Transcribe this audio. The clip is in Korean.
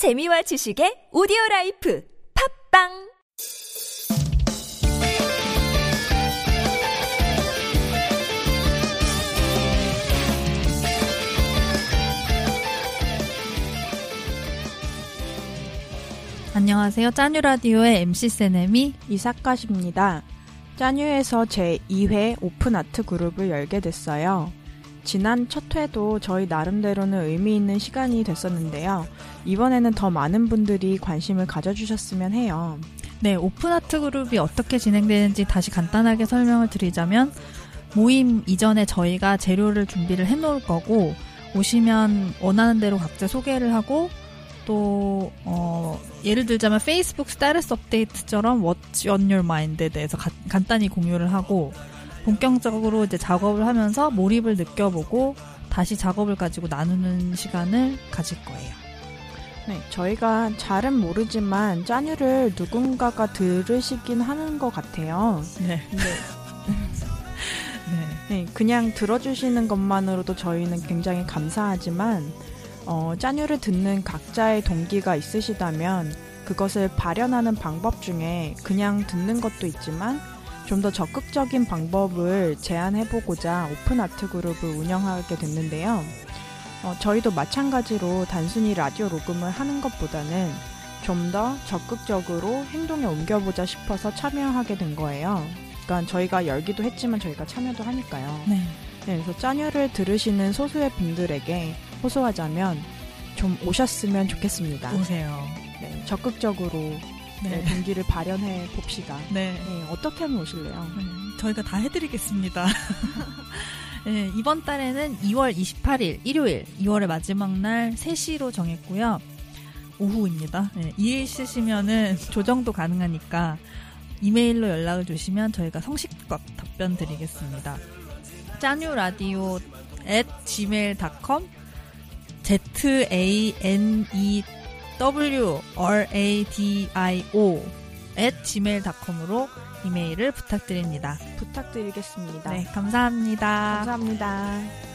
재미와 지식의 오디오 라이프 팝빵 안녕하세요. 짜뉴 라디오의 MC 세네미 이사카십니다. 짜뉴에서 제 2회 오픈 아트 그룹을 열게 됐어요. 지난 첫 회도 저희 나름대로는 의미 있는 시간이 됐었는데요. 이번에는 더 많은 분들이 관심을 가져주셨으면 해요. 네, 오픈 아트 그룹이 어떻게 진행되는지 다시 간단하게 설명을 드리자면 모임 이전에 저희가 재료를 준비를 해 놓을 거고 오시면 원하는 대로 각자 소개를 하고 또 어, 예를 들자면 페이스북 status update처럼 What's on your mind에 대해서 가, 간단히 공유를 하고 본격적으로 이제 작업을 하면서 몰입을 느껴보고 다시 작업을 가지고 나누는 시간을 가질 거예요. 네, 저희가 잘은 모르지만 짜뉴를 누군가가 들으시긴 하는 것 같아요. 네. 네. 네, 그냥 들어주시는 것만으로도 저희는 굉장히 감사하지만 어, 짜뉴를 듣는 각자의 동기가 있으시다면 그것을 발현하는 방법 중에 그냥 듣는 것도 있지만 좀 더 적극적인 방법을 제안해보고자 오픈 아트 그룹을 운영하게 됐는데요. 어, 저희도 마찬가지로 단순히 라디오 녹음을 하는 것보다는 좀 더 적극적으로 행동에 옮겨보자 싶어서 참여하게 된 거예요. 그러니까 저희가 열기도 했지만 저희가 참여도 하니까요. 네. 네, 그래서 짜뉴를 들으시는 소수의 분들에게 호소하자면 좀 오셨으면 좋겠습니다. 오세요. 네, 적극적으로 네, 네. 동기를 발현해 봅시다. 네. 네, 어떻게 하면 오실래요? 네, 저희가 다 해드리겠습니다. 네, 이번 달에는 2월 28일 일요일 2월의 마지막 날 3시로 정했고요. 오후입니다. 네, 일 있으시면은 조정도 가능하니까 이메일로 연락을 주시면 저희가 성식껏 답변 드리겠습니다. 짜뉴라디오 at gmail.com z a n e w r a d i o at gmail.com으로 이메일을 부탁드립니다. 부탁드리겠습니다. 네, 감사합니다. 감사합니다.